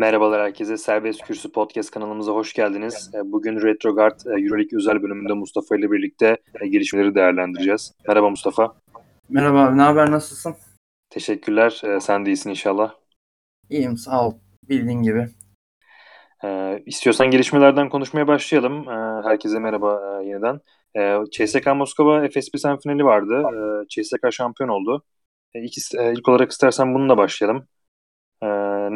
Merhabalar herkese. Serbest Kürsü Podcast kanalımıza hoş geldiniz. E, bugün Retrogard e, Euroleague özel bölümünde Mustafa ile birlikte e, gelişmeleri değerlendireceğiz. Merhaba Mustafa. Merhaba abi, ne haber, nasılsın? Teşekkürler. Sen de iyisin inşallah. İyiyim, sağ ol. Bildiğin gibi. Ee, istiyorsan gelişmelerden konuşmaya başlayalım. Ee, herkese merhaba e, yeniden. Ee, CSK Moskova Efes Pilsen finali vardı. Ee, CSK şampiyon oldu. Ee, ilk, e, ilk olarak istersen bununla başlayalım.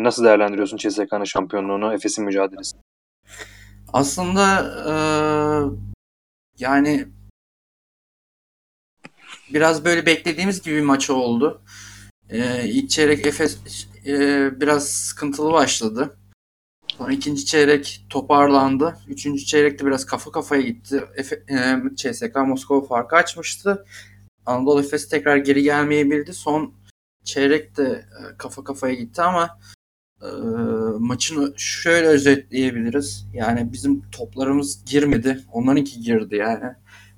Nasıl değerlendiriyorsun CSK'nın şampiyonluğunu, Efes'in mücadelesi? Aslında e, yani biraz böyle beklediğimiz gibi bir maç oldu. E, ilk çeyrek Efes e, biraz sıkıntılı başladı. Sonra ikinci çeyrek toparlandı. Üçüncü çeyrekte biraz kafa kafaya gitti. Efe, e, CSK Moskova farkı açmıştı. Anadolu Efes tekrar geri gelmeyi bildi. Son çeyrek de e, kafa kafaya gitti ama e, maçını şöyle özetleyebiliriz. Yani bizim toplarımız girmedi. Onlarınki girdi yani.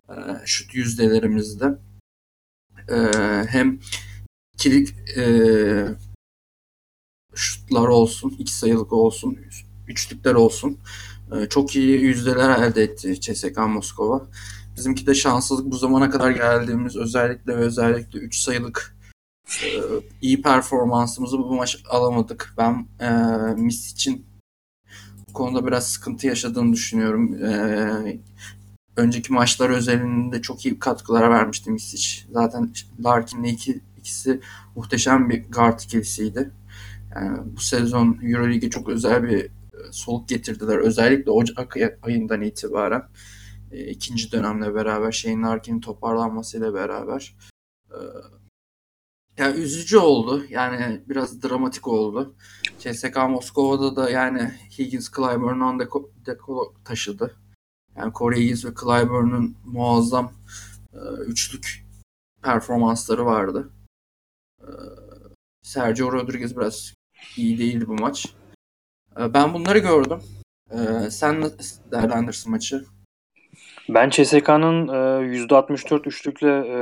E, şut yüzdelerimizde. E, hem kilit e, şutlar olsun, iki sayılık olsun, üçlükler olsun. Çok iyi yüzdeler elde etti CSKA Moskova. Bizimki de şanssızlık bu zamana kadar geldiğimiz özellikle ve özellikle 3 sayılık iyi performansımızı bu maç alamadık. Ben e, Miss için bu konuda biraz sıkıntı yaşadığını düşünüyorum. E, önceki maçlar özelinde çok iyi katkılar vermişti Misic. Zaten Larkin'le iki, ikisi muhteşem bir guard ikilisiydi. Yani bu sezon Euroleague'e çok özel bir e, soluk getirdiler. Özellikle Ocak ayından itibaren e, ikinci dönemle beraber Shane Larkin'in toparlanmasıyla beraber yani üzücü oldu. Yani biraz dramatik oldu. CSK Moskova'da da yani Higgins, Clyburn, Ondeko Deko taşıdı. Yani Corey Higgins ve Clyburn'un muazzam e, üçlük performansları vardı. E, Sergio Rodriguez biraz iyi değildi bu maç. E, ben bunları gördüm. E, sen değerlendirsin maçı? Ben CSK'nın e, %64 üçlükle e,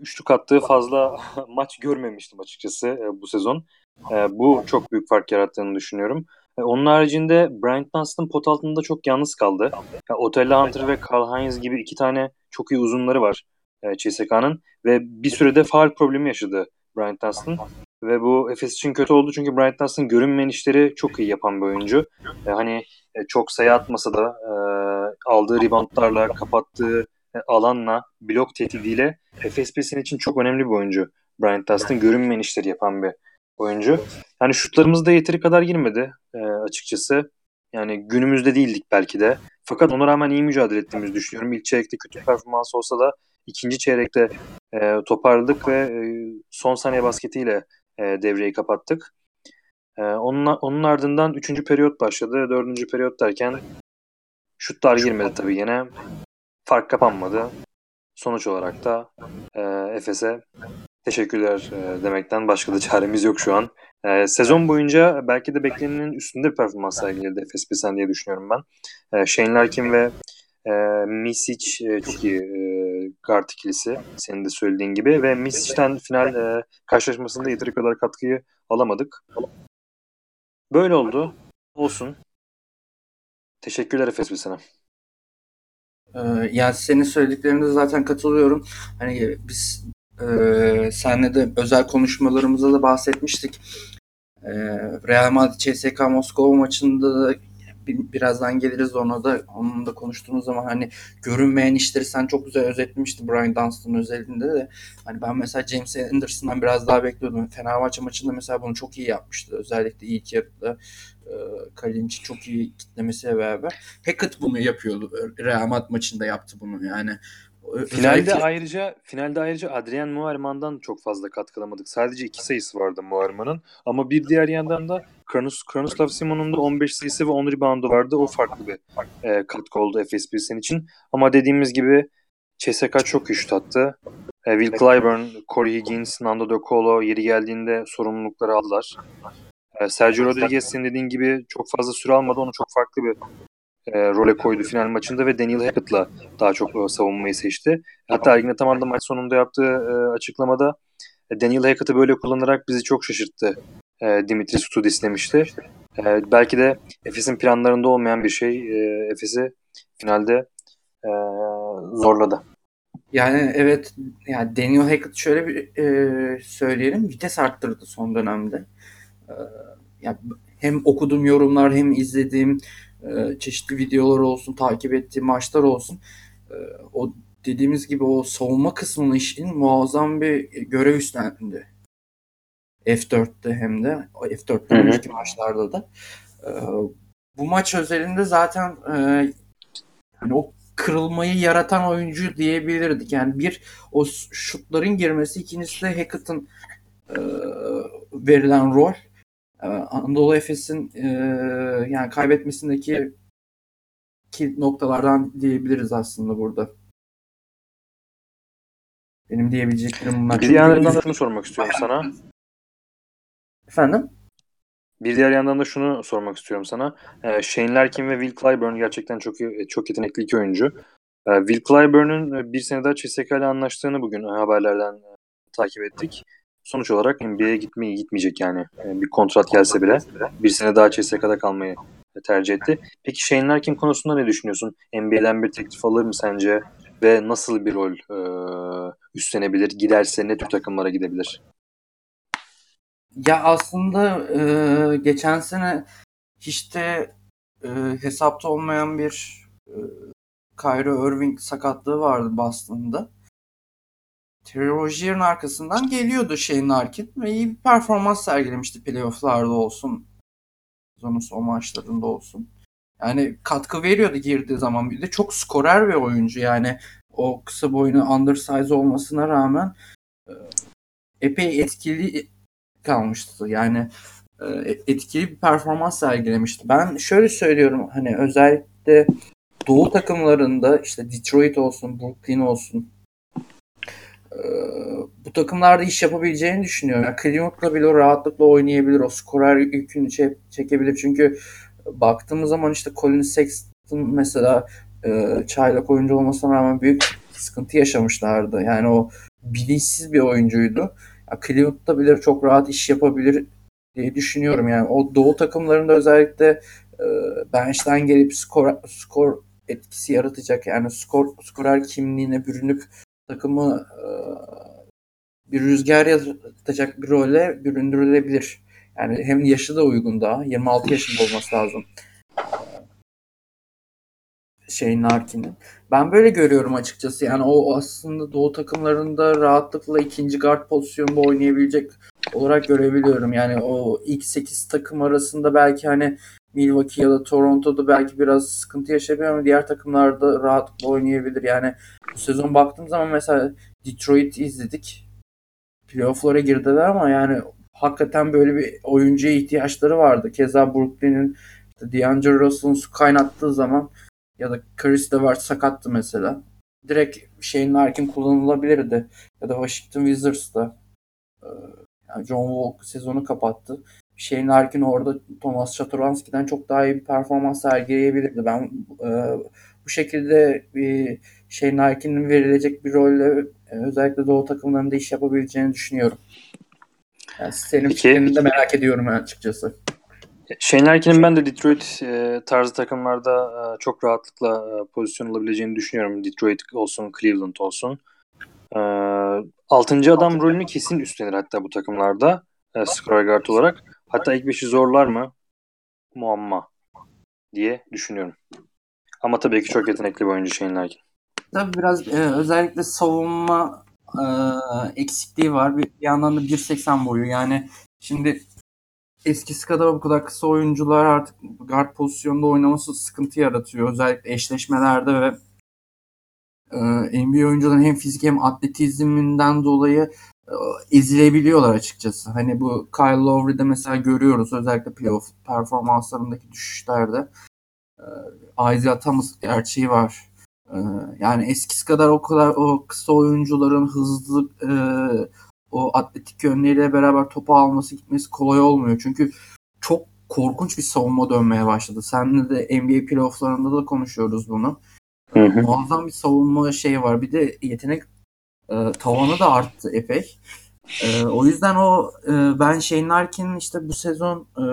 üçlük attığı fazla maç görmemiştim açıkçası e, bu sezon. E, bu çok büyük fark yarattığını düşünüyorum. E, onun haricinde Bryant Dunstan pot altında çok yalnız kaldı. Yani Otella Hunter ve Carl Hines gibi iki tane çok iyi uzunları var e, CSK'nın ve bir sürede faal problemi yaşadı Bryant Dunstan. Ve bu Efes için kötü oldu çünkü Bryant Dunstan görünmeyen işleri çok iyi yapan bir oyuncu. E, hani e, çok sayı atmasa da e, aldığı reboundlarla, kapattığı e, alanla, blok tehdidiyle Efes için çok önemli bir oyuncu. Bryant Dunstan görünmeyen işleri yapan bir oyuncu. Yani şutlarımız da yeteri kadar girmedi e, açıkçası. Yani günümüzde değildik belki de. Fakat ona rağmen iyi mücadele ettiğimizi düşünüyorum. İlk çeyrekte kötü performans olsa da ikinci çeyrekte e, toparladık ve e, son saniye basketiyle e, devreyi kapattık. E, onun, onun ardından üçüncü periyot başladı. Dördüncü periyot derken şutlar girmedi tabii yine. Fark kapanmadı. Sonuç olarak da e, Efes'e teşekkürler e, demekten başka da çaremiz yok şu an. E, sezon boyunca belki de beklenenin üstünde bir performans sergiledi Efes Pilsen diye düşünüyorum ben. E, Shane Larkin ve e, Misic e, çok iyi e, guard ikilisi senin de söylediğin gibi ve Misic'ten final e, karşılaşmasında yeteri kadar katkıyı alamadık. Böyle oldu. Olsun. Teşekkürler Efes Pilsen'e. Ee, yani senin söylediklerine zaten katılıyorum. Hani biz ee, senle de özel konuşmalarımızda da bahsetmiştik. Ee, Real Madrid CSK Moskova maçında da birazdan geliriz ona da onun da konuştuğumuz zaman hani görünmeyen işleri sen çok güzel özetmiştin Brian Dunstan özelinde de hani ben mesela James Anderson'dan biraz daha bekliyordum. Fenerbahçe maçında mesela bunu çok iyi yapmıştı. Özellikle ilk yarıda e, Kalinci çok iyi kitlemesiyle beraber. Hackett bunu yapıyordu. Real Madrid maçında yaptı bunu yani. Finalde Özellikle... ayrıca finalde ayrıca Adrian Muharman'dan çok fazla katkılamadık. Sadece iki sayısı vardı Muharman'ın. Ama bir diğer yandan da Kranus, Kranuslav Simon'un da 15 sayısı ve 10 reboundu vardı. O farklı bir e, katkı oldu Efes Pilsen için. Ama dediğimiz gibi CSK çok güçlü attı. E, Will Clyburn, Corey Higgins, Nando De Colo yeri geldiğinde sorumlulukları aldılar. E, Sergio Rodriguez senin dediğin gibi çok fazla süre almadı. Onu çok farklı bir e, role koydu final maçında ve Daniel Hackett'la daha çok e, savunmayı seçti. Hatta Ergin Ataman da maç sonunda yaptığı e, açıklamada e, Daniel Hackett'ı böyle kullanarak bizi çok şaşırttı. E, Dimitri Studis demişti. E, belki de Efes'in planlarında olmayan bir şey e, Efes'i finalde e, zorladı. Yani evet yani Daniel Hackett şöyle bir e, söyleyelim vites arttırdı son dönemde. E, yani hem okuduğum yorumlar hem izlediğim e, çeşitli videolar olsun, takip ettiğim maçlar olsun. E, o dediğimiz gibi o savunma kısmının işin muazzam bir görev üstlendi. F4'te hem de F4'te önceki maçlarda da. E, bu maç özelinde zaten e, yani o kırılmayı yaratan oyuncu diyebilirdik. Yani bir o şutların girmesi, ikincisi de Hackett'ın e, verilen rol. E, Anadolu Efes'in e, yani kaybetmesindeki kilit noktalardan diyebiliriz aslında burada. Benim diyebileceklerim bunlar. Bir yandan da şunu sormak istiyorum sana. Efendim? Bir diğer yandan da şunu sormak istiyorum sana. Ee, Shane Larkin ve Will Clyburn gerçekten çok çok yetenekli iki oyuncu. Ee, Will Clyburn'un bir sene daha CSK ile anlaştığını bugün haberlerden takip ettik. Sonuç olarak NBA'ye gitmeyi gitmeyecek yani. bir kontrat gelse bile bir sene daha CSK'da kalmayı tercih etti. Peki Shane Larkin konusunda ne düşünüyorsun? NBA'den bir teklif alır mı sence? Ve nasıl bir rol e, üstlenebilir? Giderse ne tür takımlara gidebilir? Ya aslında e, geçen sene hiç de e, hesapta olmayan bir e, Kyrie Irving sakatlığı vardı Boston'da. Terry Rozier'in arkasından geliyordu Shane Larkin ve iyi bir performans sergilemişti playofflarda olsun. Sezonun son maçlarında olsun. Yani katkı veriyordu girdiği zaman. Bir de çok skorer bir oyuncu yani. O kısa boyunu undersize olmasına rağmen e, epey etkili kalmıştı. Yani e, etkili bir performans sergilemişti. Ben şöyle söylüyorum hani özellikle Doğu takımlarında işte Detroit olsun, Brooklyn olsun bu takımlarda iş yapabileceğini düşünüyorum. Yani Cleveland'la bile rahatlıkla oynayabilir. O skorer yükünü çekebilir. Çünkü baktığımız zaman işte Colin Sexton mesela e, çaylak oyuncu olmasına rağmen büyük sıkıntı yaşamışlardı. Yani o bilinçsiz bir oyuncuydu. Ya Cleveland'da bile çok rahat iş yapabilir diye düşünüyorum. Yani o doğu takımlarında özellikle e, bench'ten gelip skor skor etkisi yaratacak. Yani skor skorer kimliğine bürünüp takımı e, bir rüzgar yaratacak bir role büründürülebilir. Yani hem yaşı da uygun daha. 26 yaşında olması lazım şeyin Larkin'in. Ben böyle görüyorum açıkçası. Yani o aslında Doğu takımlarında rahatlıkla ikinci guard pozisyonunda oynayabilecek olarak görebiliyorum. Yani o ilk 8 takım arasında belki hani Milwaukee ya da Toronto'da belki biraz sıkıntı yaşayabilir ama diğer takımlarda rahatlıkla oynayabilir. Yani sezon baktığım zaman mesela Detroit izledik. Playoff'lara girdiler ama yani hakikaten böyle bir oyuncuya ihtiyaçları vardı. Keza Brooklyn'in D'Angelo Russell'ın su kaynattığı zaman ya da Chris de var sakattı mesela. Direkt Shane Larkin kullanılabilirdi. Ya da Washington Wizards'da yani John Wall sezonu kapattı. Shane Larkin orada Thomas Satoranski'den çok daha iyi bir performans sergileyebilirdi. Ben e, bu şekilde bir Shane Larkin'in verilecek bir rolle e, özellikle Doğu takımlarında iş yapabileceğini düşünüyorum. Yani senin Peki, fikrini de merak ediyorum açıkçası. Shane Larkin'in ben de Detroit e, tarzı takımlarda e, çok rahatlıkla e, pozisyon alabileceğini düşünüyorum. Detroit olsun, Cleveland olsun. E, 6. adam rolünü kesin üstlenir hatta bu takımlarda. E, scorer guard olarak. Hatta ilk beşi zorlar mı? Muamma diye düşünüyorum. Ama tabii ki çok yetenekli bir oyuncu Shane Larkin. Tabii biraz e, özellikle savunma e, eksikliği var. Bir, bir yandan da 1.80 boyu. Yani şimdi eskisi kadar bu kadar kısa oyuncular artık guard pozisyonda oynaması sıkıntı yaratıyor. Özellikle eşleşmelerde ve e, NBA oyuncuların hem fizik hem atletizminden dolayı e, ezilebiliyorlar açıkçası. Hani bu Kyle Lowry'de mesela görüyoruz özellikle playoff performanslarındaki düşüşlerde. E, Isaiah Thomas gerçeği var. E, yani eskisi kadar o kadar o kısa oyuncuların hızlı o atletik yönleriyle beraber topu alması gitmesi kolay olmuyor. Çünkü çok korkunç bir savunma dönmeye başladı. Seninle de NBA playofflarında da konuşuyoruz bunu. Hı hı. Muazzam bir savunma şey var. Bir de yetenek e, tavanı da arttı epey. Ee, o yüzden o e, ben Shane Larkin'in işte bu sezon e,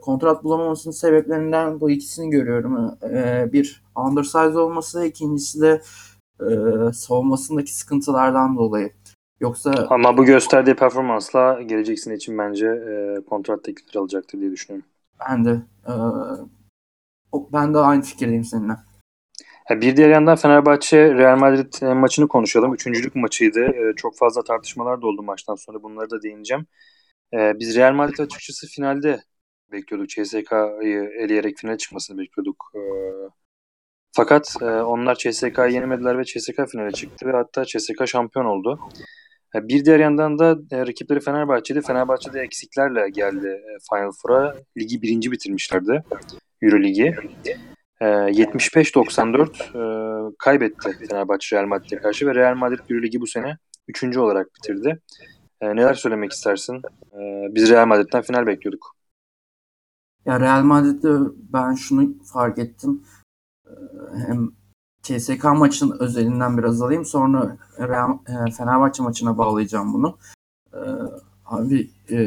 kontrat bulamamasının sebeplerinden bu ikisini görüyorum. E, bir undersize olması, ikincisi de e, savunmasındaki sıkıntılardan dolayı. Yoksa Ama bu gösterdiği performansla gelecek sene için bence e, kontrat teklifleri alacaktır diye düşünüyorum. ben de e, ben de aynı fikirdeyim seninle. Bir diğer yandan Fenerbahçe Real Madrid e, maçını konuşalım. Üçüncülük maçıydı. E, Çok fazla tartışmalar da oldu maçtan sonra. Bunları da değineceğim. E, Biz Real Madrid açıkçası finalde bekliyorduk. CSK'yı eleyerek finale çıkmasını bekliyorduk. Fakat onlar CSK'yı yenemediler ve CSK finale çıktı ve hatta CSK şampiyon oldu. Bir diğer yandan da rakipleri Fenerbahçe'de. Fenerbahçe'de eksiklerle geldi Final Four'a. Ligi birinci bitirmişlerdi. Euro Ligi. E, 75-94 e, kaybetti Fenerbahçe Real Madrid'e karşı ve Real Madrid Euro bu sene üçüncü olarak bitirdi. E, neler söylemek istersin? E, biz Real Madrid'den final bekliyorduk. Ya Real Madrid'de ben şunu fark ettim. Ee, Hem CSK maçının özelinden biraz alayım. Sonra Real, e, Fenerbahçe maçına bağlayacağım bunu. Ee, Abi e,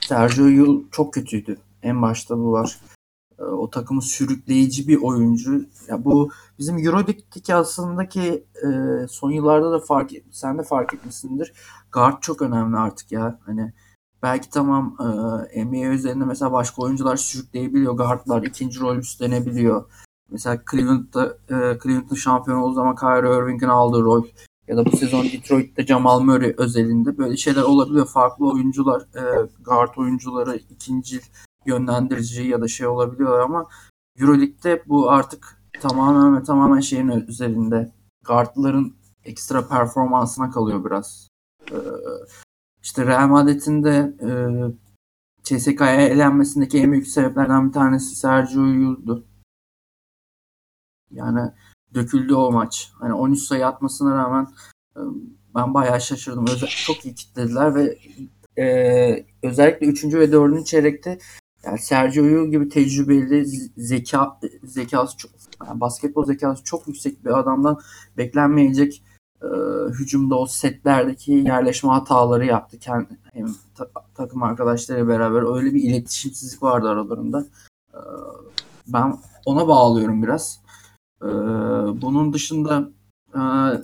Sergio Yul çok kötüydü. En başta bu var. Ee, O takımı sürükleyici bir oyuncu. Ya bu bizim Euroleague'deki aslındaki e, son yıllarda da fark sen de fark etmişsindir. Guard çok önemli artık ya. Hani belki tamam e, NBA üzerinde mesela başka oyuncular sürükleyebiliyor. Guardlar ikinci rol üstlenebiliyor. Mesela Cleveland'da e, Cleveland'ın şampiyon olduğu zaman Kyrie Irving'in aldığı rol ya da bu sezon Detroit'te Jamal Murray özelinde böyle şeyler olabiliyor. Farklı oyuncular, e, guard oyuncuları ikinci yönlendirici ya da şey olabiliyor ama Euroleague'de bu artık tamamen ve tamamen şeyin üzerinde. Guardların ekstra performansına kalıyor biraz. Ee, işte Real Madrid'in de e, CSK'ya elenmesindeki en büyük sebeplerden bir tanesi Sergio Yul'du. Yani döküldü o maç. Hani 13 sayı atmasına rağmen e, ben bayağı şaşırdım. Özel, çok iyi kitlediler ve e, özellikle 3. ve 4. çeyrekte yani Sergio gibi tecrübeli zeka zekası çok yani basketbol zekası çok yüksek bir adamdan beklenmeyecek e, hücumda o setlerdeki yerleşme hataları yaptı. Kendi, hem ta- takım arkadaşlarıyla beraber öyle bir iletişimsizlik vardı aralarında. E, ben ona bağlıyorum biraz. E, bunun dışında e,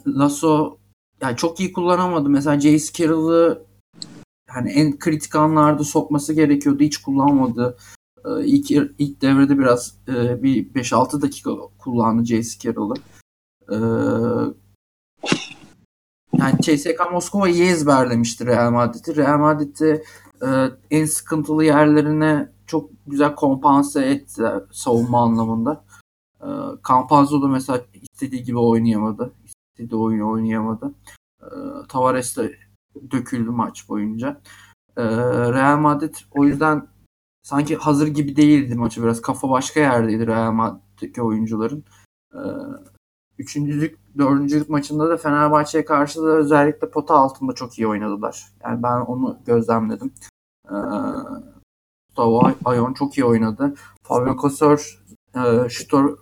Lasso yani çok iyi kullanamadı. Mesela Jace Carroll'ı hani en kritik anlarda sokması gerekiyordu. Hiç kullanmadı. Ee, ilk, ilk devrede biraz e, bir 5-6 dakika kullandı Jace Carroll'ı. Ee, yani CSKA Moskova iyi ezberlemişti Real Madrid'i. Real Madrid'i e, en sıkıntılı yerlerine çok güzel kompanse ettiler savunma anlamında. E, da mesela istediği gibi oynayamadı. İstediği oyunu oynayamadı. E, Tavares de döküldü maç boyunca. Ee, Real Madrid o yüzden sanki hazır gibi değildi maçı biraz. Kafa başka yerdeydi Real Madrid'deki oyuncuların. Ee, üçüncülük, dördüncülük maçında da Fenerbahçe'ye karşı da özellikle pota altında çok iyi oynadılar. Yani ben onu gözlemledim. Ee, Ayon çok iyi oynadı. Fabio Kosor e, şutör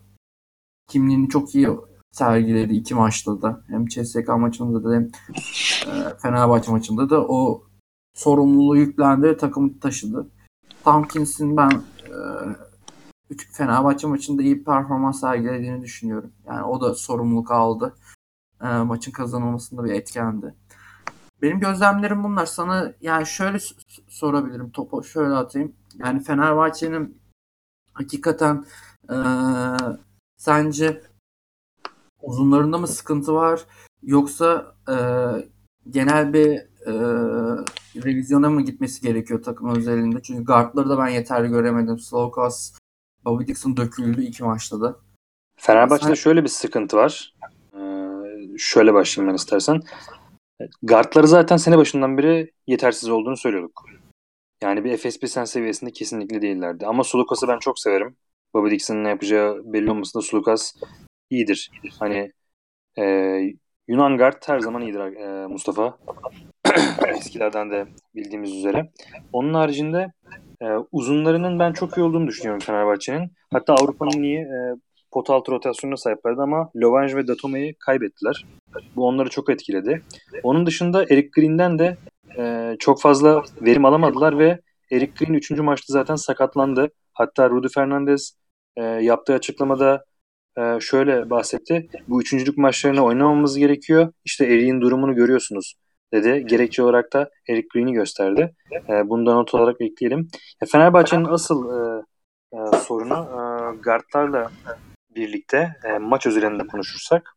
kimliğini çok iyi sergiledi iki maçta da. Hem CSK maçında da hem e, Fenerbahçe maçında da o sorumluluğu yüklendi ve takımı taşıdı. Tompkins'in ben e, Fenerbahçe maçında iyi performans sergilediğini düşünüyorum. Yani o da sorumluluk aldı. E, maçın kazanılmasında bir etkendi. Benim gözlemlerim bunlar. Sana yani şöyle sorabilirim. Topu şöyle atayım. Yani Fenerbahçe'nin hakikaten e, sence uzunlarında mı sıkıntı var yoksa e, genel bir e, revizyona mı gitmesi gerekiyor takım özelinde? Çünkü guardları da ben yeterli göremedim. Slokas, Bobby Dixon döküldü iki maçta da. Fenerbahçe'de Sen- şöyle bir sıkıntı var. Ee, şöyle başlayayım ben istersen. Guardları zaten sene başından beri yetersiz olduğunu söylüyorduk. Yani bir Efes Pilsen seviyesinde kesinlikle değillerdi. Ama Sulukas'ı ben çok severim. Bobby Dixon'ın ne yapacağı belli olmasında Sulukas iyidir. Hani e, Yunan guard her zaman iyidir e, Mustafa. Eskilerden de bildiğimiz üzere. Onun haricinde e, uzunlarının ben çok iyi olduğunu düşünüyorum Fenerbahçe'nin. Hatta Avrupa'nın iyi e, pot altı rotasyonuna sahiplerdi ama Lovange ve Datome'yi kaybettiler. Bu onları çok etkiledi. Onun dışında Eric Green'den de e, çok fazla verim alamadılar ve Eric Green 3. maçta zaten sakatlandı. Hatta Rudy Fernandez e, yaptığı açıklamada e, şöyle bahsetti. Bu üçüncülük maçlarını oynamamız gerekiyor. İşte Eric'in durumunu görüyorsunuz dedi. Gerekçe olarak da Eric Green'i gösterdi. E, bunu da not olarak ekleyelim. E, Fenerbahçe'nin asıl e, e, sorunu e, guardlarla birlikte maç özelinde konuşursak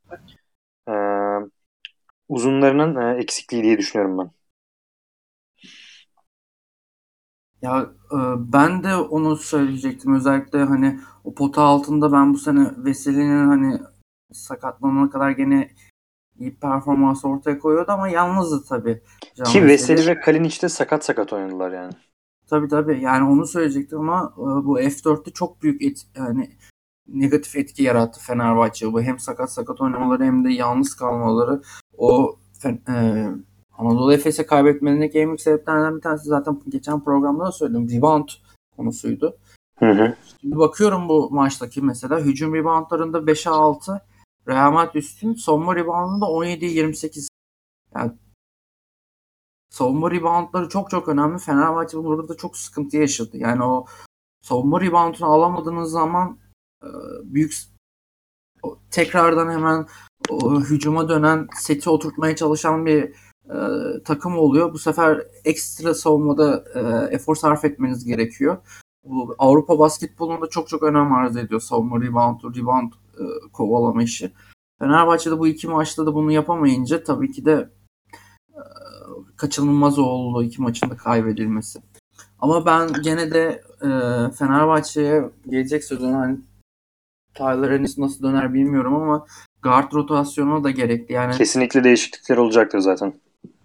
uzunlarının eksikliği diye düşünüyorum ben. Ya e, ben de onu söyleyecektim. Özellikle hani o pota altında ben bu sene Veseli'nin hani sakatlanana kadar gene iyi performans ortaya koyuyordu ama yalnızdı tabii. Can Ki Veseli ve Kalinic de sakat sakat oynadılar yani. Tabii tabii. Yani onu söyleyecektim ama e, bu F4'te çok büyük et, yani negatif etki yarattı Fenerbahçe. Bu hem sakat sakat oynamaları hem de yalnız kalmaları o e, Anadolu Efes'e kaybetmelerindeki en büyük sebeplerden bir tanesi zaten geçen programda da söyledim. Rebound konusuydu. Hı hı. Şimdi bakıyorum bu maçtaki mesela hücum reboundlarında 5'e 6 Real Madrid üstün. Savunma reboundında 17'ye 28. Yani savunma reboundları çok çok önemli. Fenerbahçe burada da çok sıkıntı yaşadı. Yani o savunma reboundunu alamadığınız zaman e, büyük tekrardan hemen hücuma dönen seti oturtmaya çalışan bir e, takım oluyor. Bu sefer ekstra savunmada e, efor sarf etmeniz gerekiyor. Bu Avrupa basketbolunda çok çok önem arz ediyor savunma rebound, rebound e, kovalama işi. Fenerbahçe'de bu iki maçta da bunu yapamayınca tabii ki de e, kaçınılmaz oldu iki maçın da kaybedilmesi. Ama ben gene de e, Fenerbahçe'ye gelecek sezon hani Tyler Ennis nasıl döner bilmiyorum ama guard rotasyonu da gerekli. Yani kesinlikle değişiklikler olacaktır zaten.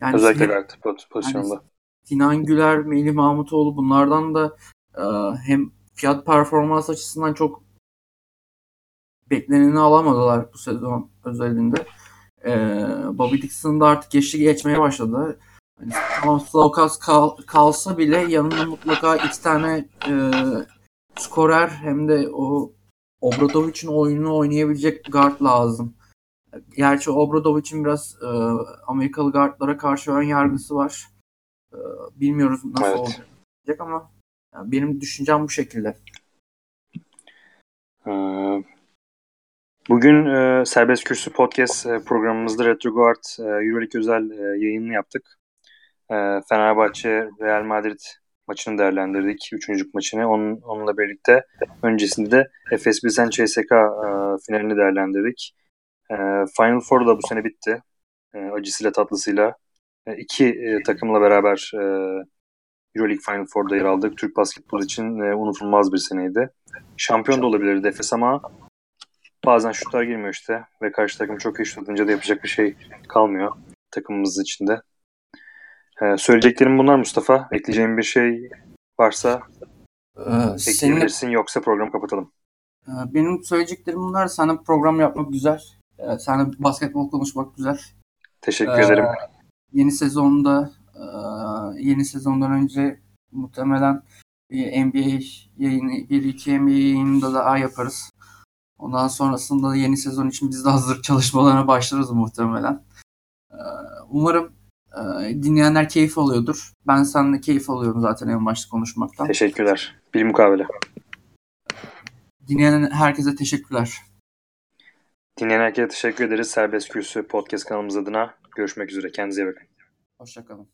Yani Özellikle guard pozisyonunda. Yani Sinan Güler, Melih Mahmutoğlu bunlardan da e, hem fiyat performans açısından çok bekleneni alamadılar bu sezon özelinde. Ee, Bobby Dixon da artık geçti geçmeye başladı. Hani tamam Slokas kal, kalsa bile yanında mutlaka iki tane e, skorer hem de o Obradovic'in oyununu oynayabilecek guard lazım. Gerçi Obradovic'in biraz e, Amerikalı guardlara karşı ön yargısı var. E, bilmiyoruz nasıl evet. olacak ama yani benim düşüncem bu şekilde. Ee, bugün e, Serbest Kürsü Podcast e, programımızda Retrogard e, Euroleague özel e, yayınını yaptık. E, Fenerbahçe Real Madrid maçını değerlendirdik. Üçüncülük maçını. Onun, onunla birlikte öncesinde de Efes Bilsen CSK e, finalini değerlendirdik. E, Final Four da bu sene bitti. E, acısıyla tatlısıyla. E, iki e, takımla beraber e, Euroleague Final Four'da yer aldık. Türk basketbol için e, unutulmaz bir seneydi. Şampiyon da olabilirdi Efes ama bazen şutlar girmiyor işte ve karşı takım çok iyi şut atınca da yapacak bir şey kalmıyor takımımız içinde. Ee, söyleyeceklerim bunlar Mustafa. Ekleyeceğim bir şey varsa ee, ekleyebilirsin seninle... yoksa programı kapatalım. Ee, benim söyleyeceklerim bunlar. Sana program yapmak güzel. Ee, basketbol konuşmak güzel. Teşekkür ee, ederim. Yeni sezonda e, yeni sezondan önce muhtemelen bir NBA yayını, bir iki NBA yayınında daha yaparız. Ondan sonrasında da yeni sezon için biz de hazırlık çalışmalarına başlarız muhtemelen. Ee, umarım e, dinleyenler keyif alıyordur. Ben seninle keyif alıyorum zaten en başta konuşmaktan. Teşekkürler. Bir mukavele. Dinleyen herkese teşekkürler. Dinleyen herkese teşekkür ederiz. Serbest Kürsü podcast kanalımız adına. Görüşmek üzere. Kendinize iyi bakın. Hoşçakalın.